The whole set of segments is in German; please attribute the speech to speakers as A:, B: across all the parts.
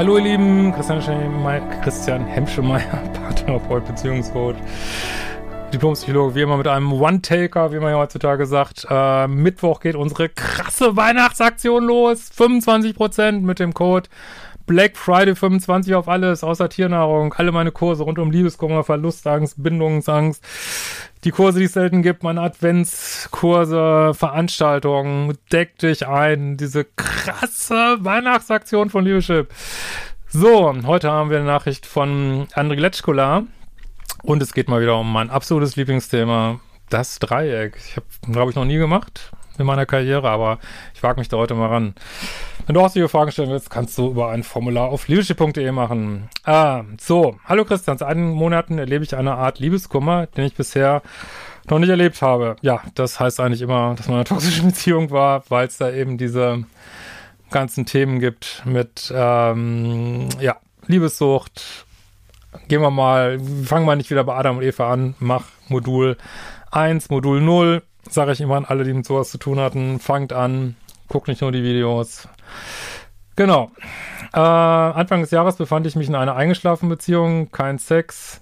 A: Hallo ihr Lieben, Christian, Hemschemeyer, Paartherapeut, Beziehungscoach, Diplompsychologe, wie immer mit einem One-Taker, wie man ja heutzutage sagt. Äh, Mittwoch geht unsere krasse Weihnachtsaktion los. 25% mit dem Code Black Friday 25 auf alles, außer Tiernahrung. Alle meine Kurse rund um Liebeskummer, Verlustangst, Bindungsangst. Die Kurse, die es selten gibt, meine Adventskurse, Veranstaltungen. Deck dich ein. Diese krasse Weihnachtsaktion von Liebeschip. So, heute haben wir eine Nachricht von André Letschkola. Und es geht mal wieder um mein absolutes Lieblingsthema, das Dreieck. Ich habe, glaube ich, noch nie gemacht in meiner Karriere, aber ich wage mich da heute mal ran. Wenn du auch solche Fragen stellen willst, kannst du über ein Formular auf leadership.de machen. Ah, so. Hallo Christian, seit einigen Monaten erlebe ich eine Art Liebeskummer, den ich bisher noch nicht erlebt habe. Ja, das heißt eigentlich immer, dass man in einer toxischen Beziehung war, weil es da eben diese ganzen Themen gibt mit, ähm, ja, Liebessucht. Gehen wir mal, fangen wir nicht wieder bei Adam und Eva an, mach Modul 1, Modul 0, sage ich immer an alle, die mit sowas zu tun hatten, fangt an, guckt nicht nur die Videos. Genau. Äh, Anfang des Jahres befand ich mich in einer eingeschlafenen Beziehung, kein Sex,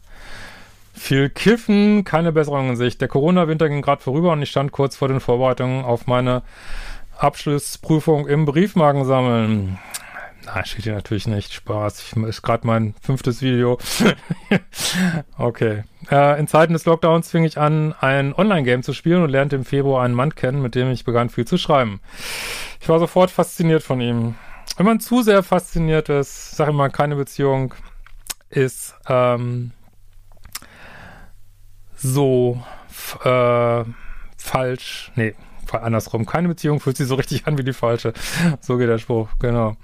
A: viel Kiffen, keine Besserung in Sicht. Der Corona-Winter ging gerade vorüber und ich stand kurz vor den Vorbereitungen auf meine Abschlussprüfung im Briefmarken sammeln. Nein, steht hier natürlich nicht. Spaß. Ich, ist gerade mein fünftes Video. okay. Äh, in Zeiten des Lockdowns fing ich an, ein Online-Game zu spielen und lernte im Februar einen Mann kennen, mit dem ich begann viel zu schreiben. Ich war sofort fasziniert von ihm. Wenn man zu sehr fasziniert ist, sag ich mal, keine Beziehung ist ähm, so äh, falsch. Nee, andersrum. Keine Beziehung fühlt sich so richtig an wie die falsche. So geht der Spruch, genau.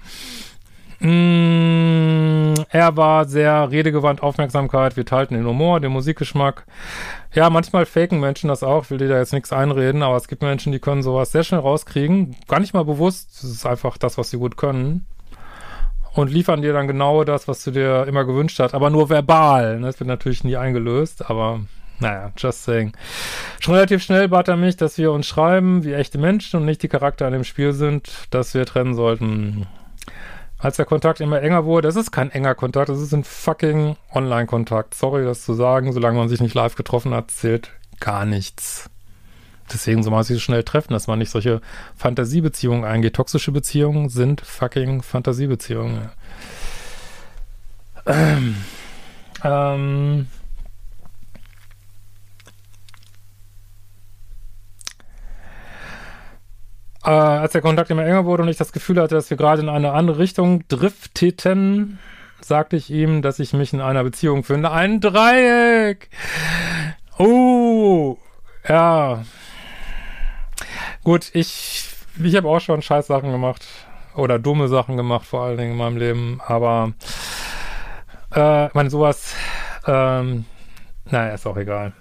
A: Mm, er war sehr redegewandt, Aufmerksamkeit. Wir teilten den Humor, den Musikgeschmack. Ja, manchmal faken Menschen das auch. Ich will dir da jetzt nichts einreden, aber es gibt Menschen, die können sowas sehr schnell rauskriegen. Gar nicht mal bewusst. Das ist einfach das, was sie gut können. Und liefern dir dann genau das, was du dir immer gewünscht hast. Aber nur verbal. Das wird natürlich nie eingelöst, aber naja, just saying. Schon relativ schnell bat er mich, dass wir uns schreiben wie echte Menschen und nicht die Charakter an dem Spiel sind, dass wir trennen sollten. Als der Kontakt immer enger wurde, das ist kein enger Kontakt, das ist ein fucking Online-Kontakt. Sorry, das zu sagen, solange man sich nicht live getroffen hat, zählt gar nichts. Deswegen soll man sich so schnell treffen, dass man nicht solche Fantasiebeziehungen eingeht. Toxische Beziehungen sind fucking Fantasiebeziehungen. Ähm, ähm, Äh, als der Kontakt immer enger wurde und ich das Gefühl hatte, dass wir gerade in eine andere Richtung drifteten, sagte ich ihm, dass ich mich in einer Beziehung finde. Ein Dreieck! Oh, ja. Gut, ich, ich habe auch schon scheiß Sachen gemacht. Oder dumme Sachen gemacht, vor allen Dingen in meinem Leben. Aber, äh, ich meine, sowas, ähm, naja, ist auch egal.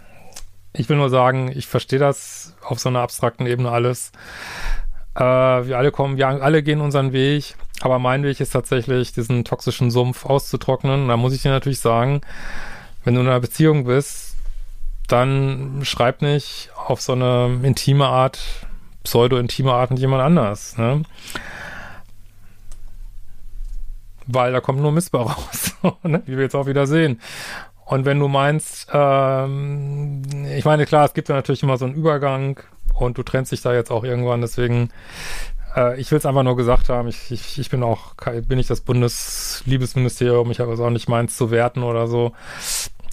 A: Ich will nur sagen, ich verstehe das auf so einer abstrakten Ebene alles. Äh, wir alle kommen, wir alle gehen unseren Weg, aber mein Weg ist tatsächlich, diesen toxischen Sumpf auszutrocknen. Und da muss ich dir natürlich sagen, wenn du in einer Beziehung bist, dann schreib nicht auf so eine intime Art, pseudo-intime Art mit jemand anders, ne? Weil da kommt nur Missbar raus, ne? wie wir jetzt auch wieder sehen. Und wenn du meinst, ähm, ich meine, klar, es gibt ja natürlich immer so einen Übergang, und du trennst dich da jetzt auch irgendwann. Deswegen, äh, ich will es einfach nur gesagt haben. Ich, ich, ich bin auch, bin nicht das Bundesliebesministerium. Ich habe es auch nicht meins zu werten oder so.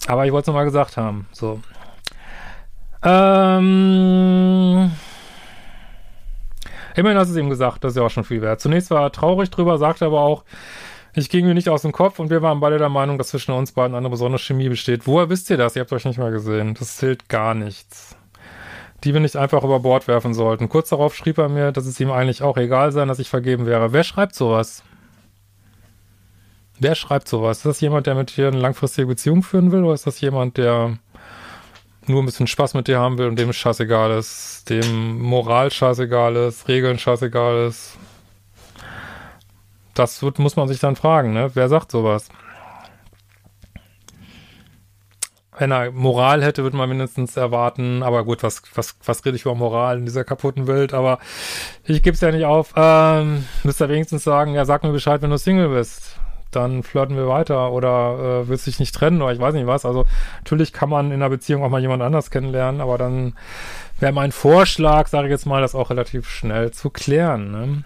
A: Aber ich wollte es nochmal gesagt haben. So. Ähm. Immerhin hast du es ihm gesagt, das ist ja auch schon viel wert. Zunächst war er traurig drüber, sagte aber auch, ich ging mir nicht aus dem Kopf und wir waren beide der Meinung, dass zwischen uns beiden eine besondere Chemie besteht. Woher wisst ihr das? Ihr habt euch nicht mal gesehen. Das zählt gar nichts die wir nicht einfach über Bord werfen sollten. Kurz darauf schrieb er mir, dass es ihm eigentlich auch egal sei, dass ich vergeben wäre. Wer schreibt sowas? Wer schreibt sowas? Ist das jemand, der mit dir eine langfristige Beziehung führen will, oder ist das jemand, der nur ein bisschen Spaß mit dir haben will und dem scheißegal ist, dem Moral scheißegal ist, Regeln scheißegal ist? Das wird, muss man sich dann fragen, ne? Wer sagt sowas? wenn er Moral hätte, würde man mindestens erwarten. Aber gut, was, was, was rede ich über Moral in dieser kaputten Welt? Aber ich gebe es ja nicht auf. Ähm, müsst ihr wenigstens sagen, ja, sag mir Bescheid, wenn du Single bist. dann flirten wir weiter oder äh, willst dich nicht trennen oder ich weiß nicht was. Also natürlich kann man in einer Beziehung auch mal jemand anders kennenlernen, aber dann wäre mein Vorschlag, sage ich jetzt mal, das auch relativ schnell zu klären. Ne?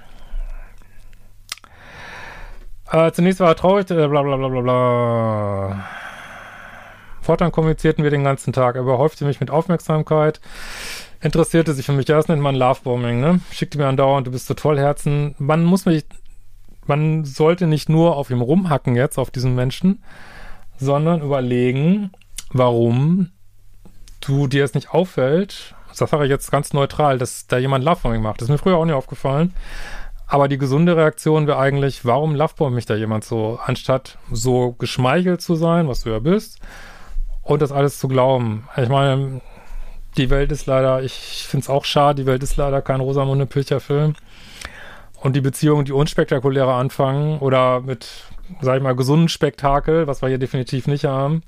A: Äh, zunächst war er traurig, äh, bla bla bla bla bla. Fortan kommunizierten wir den ganzen Tag. Er überhäufte mich mit Aufmerksamkeit, interessierte sich für mich. Ja, das nennt man Lovebombing, ne? Schickte mir andauernd, du bist so toll, Herzen. Man muss mich, man sollte nicht nur auf ihm rumhacken jetzt, auf diesen Menschen, sondern überlegen, warum du dir es nicht auffällt. Das sage ich jetzt ganz neutral, dass da jemand Lovebombing macht. Das ist mir früher auch nicht aufgefallen. Aber die gesunde Reaktion wäre eigentlich, warum lovebombt mich da jemand so, anstatt so geschmeichelt zu sein, was du ja bist, und das alles zu glauben. Ich meine, die Welt ist leider, ich finde es auch schade, die Welt ist leider kein Rosamunde Pilcher-Film. Und die Beziehungen, die unspektakulärer anfangen oder mit, sag ich mal, gesunden Spektakel, was wir hier definitiv nicht haben.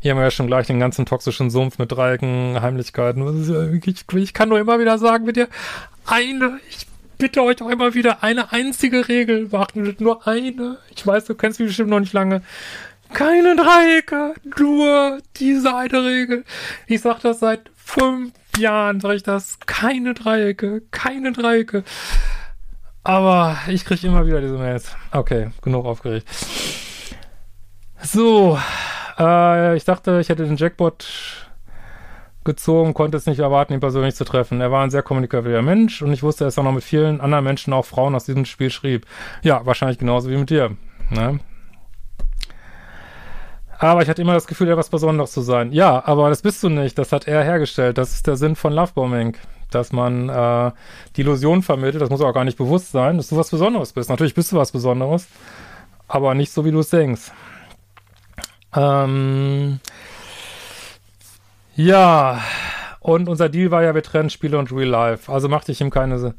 A: Hier haben wir ja schon gleich den ganzen toxischen Sumpf mit Dreiecken, Heimlichkeiten. Ich, ich kann nur immer wieder sagen mit dir, eine, ich bitte euch auch immer wieder eine einzige Regel machen. Nur eine. Ich weiß, du kennst mich bestimmt noch nicht lange. Keine Dreiecke, nur diese eine Regel. Ich sag das seit fünf Jahren, sag ich das. Keine Dreiecke, keine Dreiecke. Aber ich kriege immer wieder diese Mails. Okay, genug aufgeregt. So, äh, ich dachte, ich hätte den Jackpot gezogen, konnte es nicht erwarten, ihn persönlich zu treffen. Er war ein sehr kommunikativer Mensch und ich wusste, dass er noch mit vielen anderen Menschen, auch Frauen aus diesem Spiel schrieb. Ja, wahrscheinlich genauso wie mit dir. Ne? Aber ich hatte immer das Gefühl, etwas Besonderes zu sein. Ja, aber das bist du nicht. Das hat er hergestellt. Das ist der Sinn von Lovebombing. Dass man äh, die Illusion vermittelt, das muss auch gar nicht bewusst sein, dass du was Besonderes bist. Natürlich bist du was Besonderes, aber nicht so, wie du es denkst. Ähm, ja, und unser Deal war ja, wir trennen Spiele und Real Life. Also machte ich ihm keine,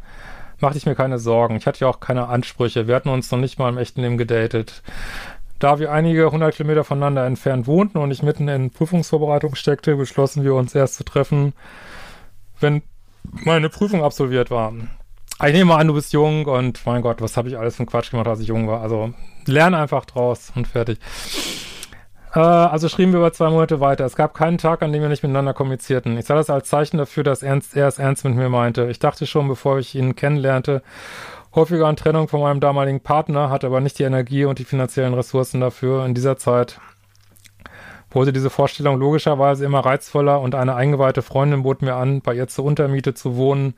A: machte ich mir keine Sorgen. Ich hatte ja auch keine Ansprüche. Wir hatten uns noch nicht mal im echten Leben gedatet. Da wir einige hundert Kilometer voneinander entfernt wohnten und ich mitten in Prüfungsvorbereitung steckte, beschlossen wir uns erst zu treffen, wenn meine Prüfung absolviert war. Ich nehme mal an, du bist jung und mein Gott, was habe ich alles für Quatsch gemacht, als ich jung war. Also lerne einfach draus und fertig. Äh, also schrieben wir über zwei Monate weiter. Es gab keinen Tag, an dem wir nicht miteinander kommunizierten. Ich sah das als Zeichen dafür, dass er es ernst mit mir meinte. Ich dachte schon, bevor ich ihn kennenlernte häufiger an Trennung von meinem damaligen Partner, hatte aber nicht die Energie und die finanziellen Ressourcen dafür. In dieser Zeit wurde diese Vorstellung logischerweise immer reizvoller und eine eingeweihte Freundin bot mir an, bei ihr zur Untermiete zu wohnen,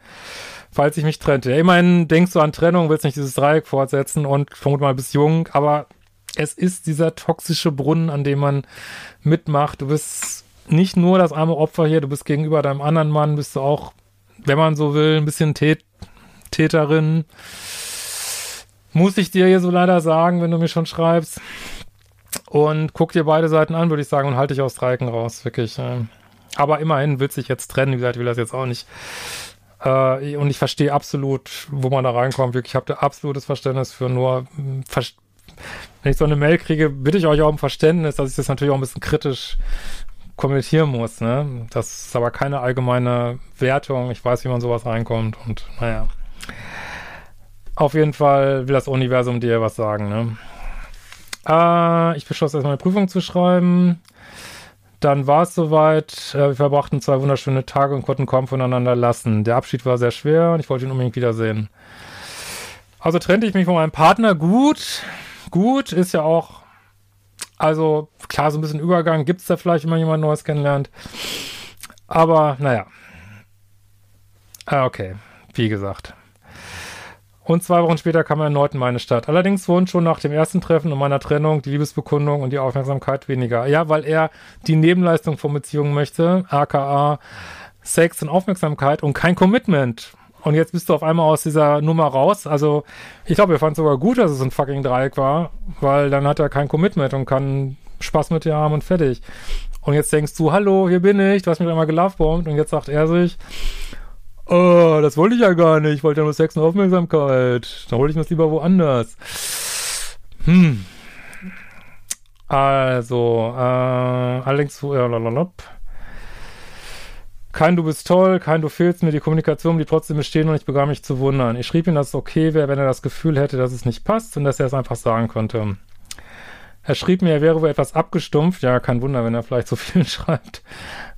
A: falls ich mich trennte. Immerhin denkst du an Trennung, willst nicht dieses Dreieck fortsetzen und vermut mal bist jung, aber es ist dieser toxische Brunnen, an dem man mitmacht. Du bist nicht nur das arme Opfer hier, du bist gegenüber deinem anderen Mann, bist du auch, wenn man so will, ein bisschen Tät Täterin. Muss ich dir hier so leider sagen, wenn du mir schon schreibst. Und guck dir beide Seiten an, würde ich sagen, und halte dich aus Dreiecken raus, wirklich. Aber immerhin willst du dich jetzt trennen, wie gesagt, ich will das jetzt auch nicht. Äh, und ich verstehe absolut, wo man da reinkommt. Ich habe da absolutes Verständnis für nur, hm, wenn ich so eine Mail kriege, bitte ich euch auch um Verständnis, dass ich das natürlich auch ein bisschen kritisch kommentieren muss. Ne? Das ist aber keine allgemeine Wertung. Ich weiß, wie man sowas reinkommt und naja. Auf jeden Fall will das Universum dir was sagen, ne? Äh, ich beschloss erstmal eine Prüfung zu schreiben. Dann war es soweit. Äh, wir verbrachten zwei wunderschöne Tage und konnten kaum voneinander lassen. Der Abschied war sehr schwer und ich wollte ihn unbedingt wiedersehen. Also trennte ich mich von meinem Partner gut. Gut ist ja auch, also klar, so ein bisschen Übergang gibt es da vielleicht, wenn man jemand Neues kennenlernt. Aber naja. Ah, okay, wie gesagt. Und zwei Wochen später kam er erneut in meine Stadt. Allerdings wurden schon nach dem ersten Treffen und meiner Trennung die Liebesbekundung und die Aufmerksamkeit weniger. Ja, weil er die Nebenleistung von Beziehungen möchte, aka Sex und Aufmerksamkeit und kein Commitment. Und jetzt bist du auf einmal aus dieser Nummer raus. Also, ich glaube, er fand sogar gut, dass es ein fucking Dreieck war, weil dann hat er kein Commitment und kann Spaß mit dir haben und fertig. Und jetzt denkst du, hallo, hier bin ich, du hast mich einmal gelovebombt und jetzt sagt er sich, Oh, das wollte ich ja gar nicht. Ich wollte ja nur Sex und Aufmerksamkeit. Dann hole ich mir das lieber woanders. Hm. Also, äh, allerdings, äh, lalalop. Kein Du bist toll, kein Du fehlst mir, die Kommunikation die trotzdem bestehen und ich begann mich zu wundern. Ich schrieb ihm, dass es okay wäre, wenn er das Gefühl hätte, dass es nicht passt und dass er es einfach sagen konnte. Er schrieb mir, er wäre wohl etwas abgestumpft. Ja, kein Wunder, wenn er vielleicht so viel schreibt.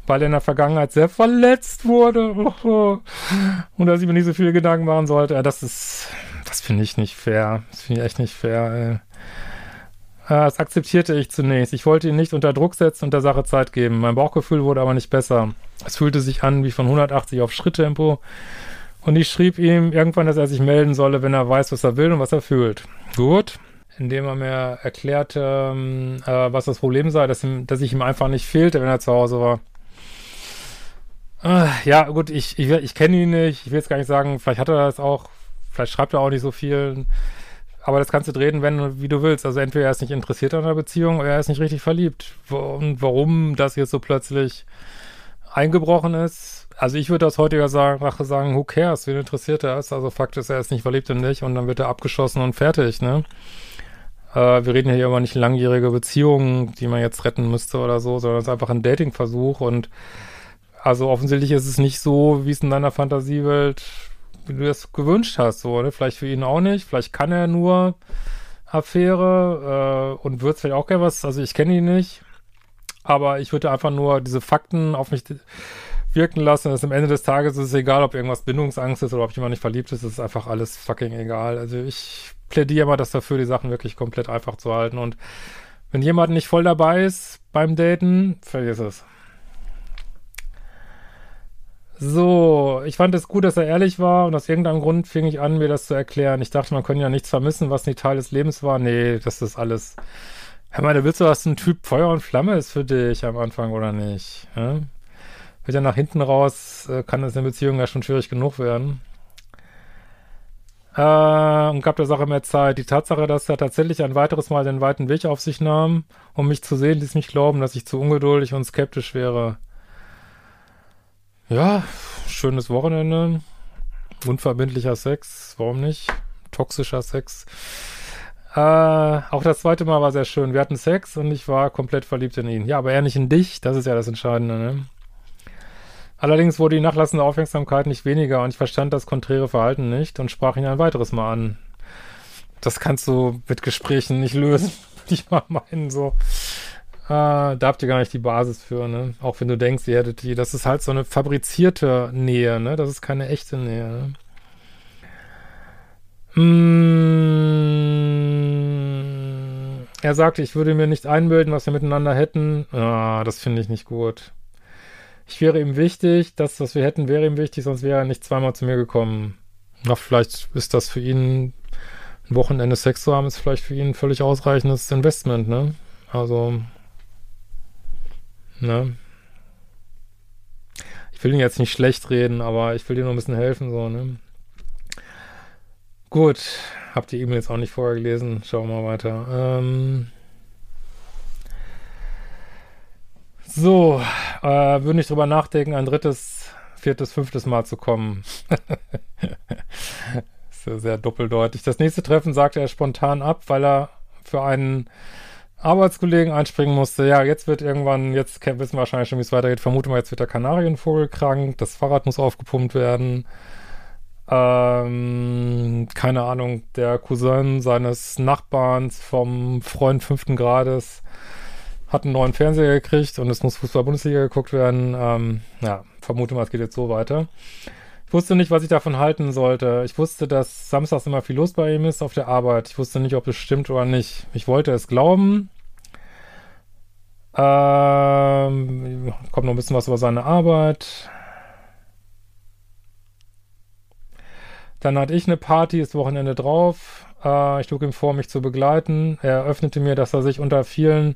A: Weil er in der Vergangenheit sehr verletzt wurde. Und dass ich mir nicht so viele Gedanken machen sollte. Ja, das ist, das finde ich nicht fair. Das finde ich echt nicht fair. Das akzeptierte ich zunächst. Ich wollte ihn nicht unter Druck setzen und der Sache Zeit geben. Mein Bauchgefühl wurde aber nicht besser. Es fühlte sich an wie von 180 auf Schritttempo. Und ich schrieb ihm irgendwann, dass er sich melden solle, wenn er weiß, was er will und was er fühlt. Gut. Indem er mir erklärte, ähm, äh, was das Problem sei, dass, ihm, dass ich ihm einfach nicht fehlte, wenn er zu Hause war. Äh, ja, gut, ich, ich, ich kenne ihn nicht. Ich will jetzt gar nicht sagen, vielleicht hat er das auch, vielleicht schreibt er auch nicht so viel. Aber das kannst du drehen, wenn wie du willst. Also entweder er ist nicht interessiert an der Beziehung oder er ist nicht richtig verliebt. Und warum das jetzt so plötzlich eingebrochen ist, also ich würde aus heutiger Sache sagen, who cares, wen interessiert er ist. Also Fakt ist, er ist nicht verliebt in dich und dann wird er abgeschossen und fertig, ne? Äh, wir reden hier über nicht langjährige Beziehungen, die man jetzt retten müsste oder so, sondern es ist einfach ein Datingversuch und also offensichtlich ist es nicht so, wie es in deiner Fantasiewelt, wie du das gewünscht hast, so, ne? Vielleicht für ihn auch nicht, vielleicht kann er nur Affäre äh, und wird vielleicht auch gerne was, also ich kenne ihn nicht, aber ich würde einfach nur diese Fakten auf mich wirken lassen. Dass am Ende des Tages ist es egal, ob irgendwas Bindungsangst ist oder ob jemand nicht verliebt ist. Es ist einfach alles fucking egal. Also ich plädiere immer das dafür, die Sachen wirklich komplett einfach zu halten. Und wenn jemand nicht voll dabei ist beim Daten, vergiss es. So, ich fand es gut, dass er ehrlich war und aus irgendeinem Grund fing ich an, mir das zu erklären. Ich dachte, man könnte ja nichts vermissen, was nicht Teil des Lebens war. Nee, das ist alles. Hör mal, du willst du, dass ein Typ Feuer und Flamme ist für dich am Anfang oder nicht? Ja? wird ja nach hinten raus, äh, kann das in Beziehung ja schon schwierig genug werden. Äh, und gab der Sache mehr Zeit. Die Tatsache, dass er tatsächlich ein weiteres Mal den weiten Weg auf sich nahm, um mich zu sehen, ließ mich glauben, dass ich zu ungeduldig und skeptisch wäre. Ja, schönes Wochenende. Unverbindlicher Sex, warum nicht? Toxischer Sex. Äh, auch das zweite Mal war sehr schön. Wir hatten Sex und ich war komplett verliebt in ihn. Ja, aber er nicht in dich, das ist ja das Entscheidende, ne? Allerdings wurde die nachlassende Aufmerksamkeit nicht weniger und ich verstand das konträre Verhalten nicht und sprach ihn ein weiteres Mal an. Das kannst du mit Gesprächen nicht lösen, würde ich mal meinen, so. Äh, da habt ihr gar nicht die Basis für, ne? Auch wenn du denkst, ihr hättet die, das ist halt so eine fabrizierte Nähe, ne? Das ist keine echte Nähe, ne? Mmh. Er sagte, ich würde mir nicht einbilden, was wir miteinander hätten. Ah, das finde ich nicht gut ich wäre ihm wichtig, das, was wir hätten, wäre ihm wichtig, sonst wäre er nicht zweimal zu mir gekommen. Na, vielleicht ist das für ihn, ein Wochenende Sex zu haben, ist vielleicht für ihn ein völlig ausreichendes Investment, ne? Also, ne? Ich will ihn jetzt nicht schlecht reden, aber ich will dir nur ein bisschen helfen, so, ne? Gut, habt die E-Mail jetzt auch nicht vorher gelesen, schauen wir mal weiter. Ähm, So, äh, würde nicht drüber nachdenken, ein drittes, viertes, fünftes Mal zu kommen. ist ja sehr doppeldeutig. Das nächste Treffen sagte er spontan ab, weil er für einen Arbeitskollegen einspringen musste. Ja, jetzt wird irgendwann, jetzt wissen wir wahrscheinlich schon, wie es weitergeht. Vermute mal, jetzt wird der Kanarienvogel krank, das Fahrrad muss aufgepumpt werden. Ähm, keine Ahnung, der Cousin seines Nachbarns vom Freund fünften Grades hat einen neuen Fernseher gekriegt und es muss Fußball-Bundesliga geguckt werden. Ähm, ja, vermute mal, es geht jetzt so weiter. Ich wusste nicht, was ich davon halten sollte. Ich wusste, dass samstags immer viel los bei ihm ist auf der Arbeit. Ich wusste nicht, ob es stimmt oder nicht. Ich wollte es glauben. Ähm, kommt noch ein bisschen was über seine Arbeit. Dann hatte ich eine Party, das Wochenende drauf. Äh, ich schlug ihm vor, mich zu begleiten. Er eröffnete mir, dass er sich unter vielen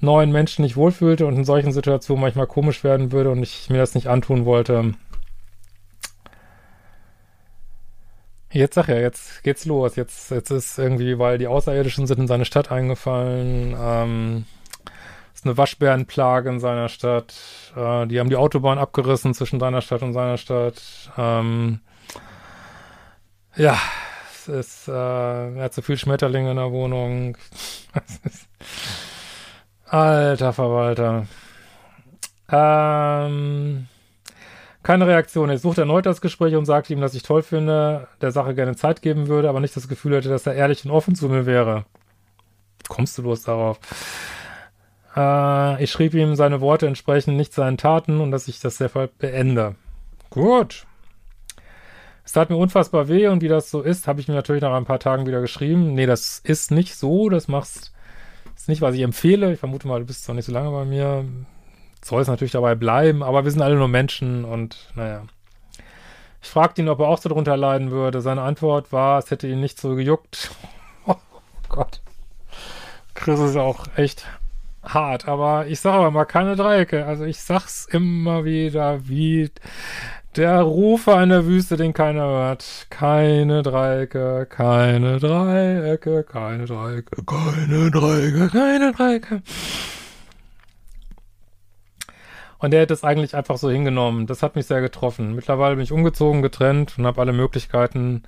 A: neuen Menschen nicht wohlfühlte und in solchen Situationen manchmal komisch werden würde und ich mir das nicht antun wollte. Jetzt sag ja, jetzt geht's los. Jetzt, jetzt ist irgendwie, weil die Außerirdischen sind in seine Stadt eingefallen. Ähm, ist eine Waschbärenplage in seiner Stadt. Äh, die haben die Autobahn abgerissen zwischen seiner Stadt und seiner Stadt. Ähm, ja, es ist, äh, er hat zu viel Schmetterlinge in der Wohnung. Alter Verwalter. Ähm, keine Reaktion. Ich suchte erneut das Gespräch und sagte ihm, dass ich toll finde, der Sache gerne Zeit geben würde, aber nicht das Gefühl hätte, dass er ehrlich und offen zu mir wäre. kommst du bloß darauf? Äh, ich schrieb ihm, seine Worte entsprechen nicht seinen Taten und dass ich das sehr beende. Gut. Es tat mir unfassbar weh und wie das so ist, habe ich mir natürlich nach ein paar Tagen wieder geschrieben. Nee, das ist nicht so, das machst, ist nicht, was ich empfehle. Ich vermute mal, du bist noch nicht so lange bei mir. Soll es natürlich dabei bleiben, aber wir sind alle nur Menschen und naja. Ich fragte ihn, ob er auch so drunter leiden würde. Seine Antwort war, es hätte ihn nicht so gejuckt. oh Gott. Chris ist auch echt hart, aber ich sage aber mal keine Dreiecke. Also ich sag's immer wieder, wie der Rufer in der Wüste, den keiner hört. Keine Dreiecke, keine Dreiecke, keine Dreiecke, keine Dreiecke, keine Dreiecke. Und er hätte es eigentlich einfach so hingenommen. Das hat mich sehr getroffen. Mittlerweile bin ich umgezogen, getrennt und habe alle Möglichkeiten,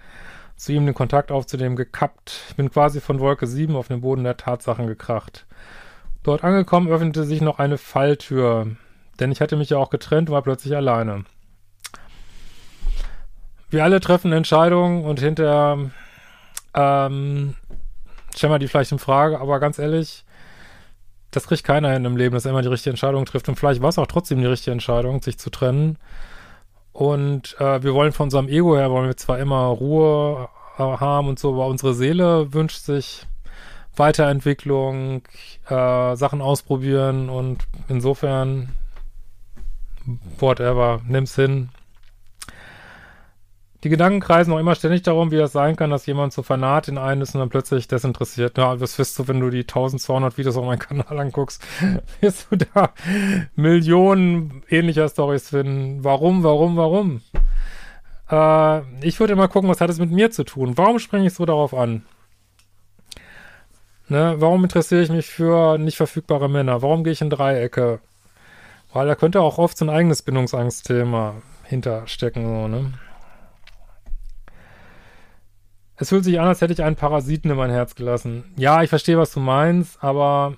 A: zu ihm den Kontakt aufzunehmen, gekappt. Ich bin quasi von Wolke 7 auf den Boden der Tatsachen gekracht. Dort angekommen öffnete sich noch eine Falltür, denn ich hatte mich ja auch getrennt und war plötzlich alleine. Wir alle treffen Entscheidungen und hinterher ähm, stellen wir die vielleicht in Frage, aber ganz ehrlich, das kriegt keiner hin im Leben, dass er immer die richtige Entscheidung trifft. Und vielleicht war es auch trotzdem die richtige Entscheidung, sich zu trennen. Und äh, wir wollen von unserem Ego her, wollen wir zwar immer Ruhe äh, haben und so, aber unsere Seele wünscht sich Weiterentwicklung, äh, Sachen ausprobieren und insofern, whatever, nimm's hin. Die Gedanken kreisen auch immer ständig darum, wie das sein kann, dass jemand so fanat in einen ist und dann plötzlich desinteressiert. Ja, das wirst du, wenn du die 1200 Videos auf meinem Kanal anguckst, wirst du da Millionen ähnlicher Stories finden. Warum, warum, warum? Äh, ich würde mal gucken, was hat es mit mir zu tun? Warum springe ich so darauf an? Ne, warum interessiere ich mich für nicht verfügbare Männer? Warum gehe ich in Dreiecke? Weil da könnte auch oft so ein eigenes Bindungsangstthema hinterstecken, so, ne? Es fühlt sich an, als hätte ich einen Parasiten in mein Herz gelassen. Ja, ich verstehe, was du meinst, aber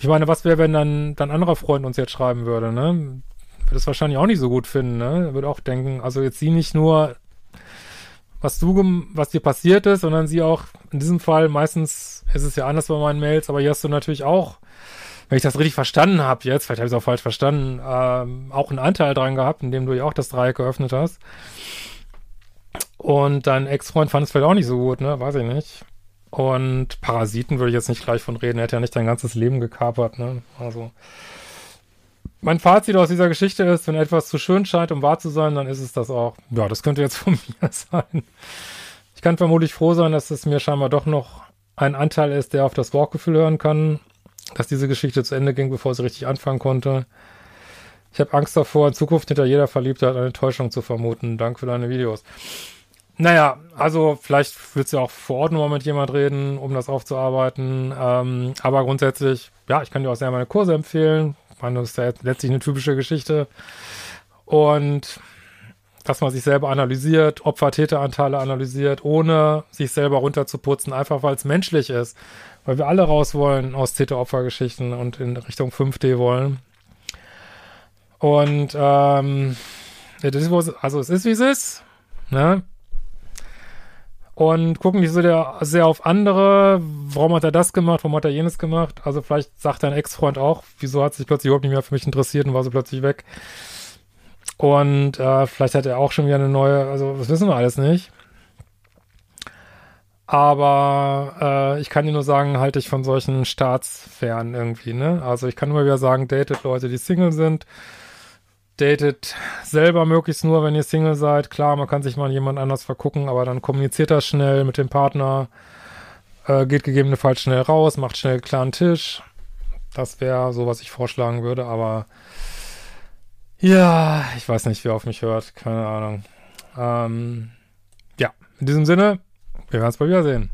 A: ich meine, was wäre, wenn dann dein anderer Freund uns jetzt schreiben würde, ne? Würde es wahrscheinlich auch nicht so gut finden, ne? Würde auch denken, also jetzt sie nicht nur, was du, was dir passiert ist, sondern sie auch, in diesem Fall, meistens ist es ja anders bei meinen Mails, aber hier hast du natürlich auch, wenn ich das richtig verstanden habe jetzt, vielleicht habe ich es auch falsch verstanden, ähm, auch einen Anteil dran gehabt, indem du ja auch das Dreieck geöffnet hast. Und dein Ex-Freund fand es vielleicht auch nicht so gut, ne? Weiß ich nicht. Und Parasiten würde ich jetzt nicht gleich von reden. Er hat ja nicht dein ganzes Leben gekapert, ne? Also. Mein Fazit aus dieser Geschichte ist, wenn etwas zu schön scheint, um wahr zu sein, dann ist es das auch. Ja, das könnte jetzt von mir sein. Ich kann vermutlich froh sein, dass es mir scheinbar doch noch ein Anteil ist, der auf das Bauchgefühl hören kann, dass diese Geschichte zu Ende ging, bevor sie richtig anfangen konnte. Ich habe Angst davor, in Zukunft hinter jeder Verliebtheit eine Täuschung zu vermuten. Danke für deine Videos. Naja, also vielleicht willst du auch vor Ort nochmal mit jemand reden, um das aufzuarbeiten. Ähm, aber grundsätzlich, ja, ich kann dir auch sehr meine Kurse empfehlen. Das ist ja letztlich eine typische Geschichte. Und dass man sich selber analysiert, Opfer-Täter-Anteile analysiert, ohne sich selber runterzuputzen, einfach weil es menschlich ist. Weil wir alle raus wollen aus Täter-Opfer-Geschichten und in Richtung 5D wollen. Und ähm, ja, also es ist, wie es ist. Ne? Und gucken nicht so der, sehr auf andere. Warum hat er das gemacht? Warum hat er jenes gemacht? Also vielleicht sagt dein Ex-Freund auch, wieso hat sich plötzlich überhaupt nicht mehr für mich interessiert und war so plötzlich weg. Und äh, vielleicht hat er auch schon wieder eine neue, also das wissen wir alles nicht. Aber äh, ich kann dir nur sagen, halte ich von solchen Starts fern irgendwie, ne? Also ich kann immer wieder sagen, datet Leute, die Single sind datet selber möglichst nur, wenn ihr Single seid. Klar, man kann sich mal jemand anders vergucken, aber dann kommuniziert das schnell mit dem Partner, äh, geht gegebenenfalls schnell raus, macht schnell klaren Tisch. Das wäre so, was ich vorschlagen würde, aber ja, ich weiß nicht, wer auf mich hört, keine Ahnung. Ähm, ja, in diesem Sinne, wir werden es bald wiedersehen.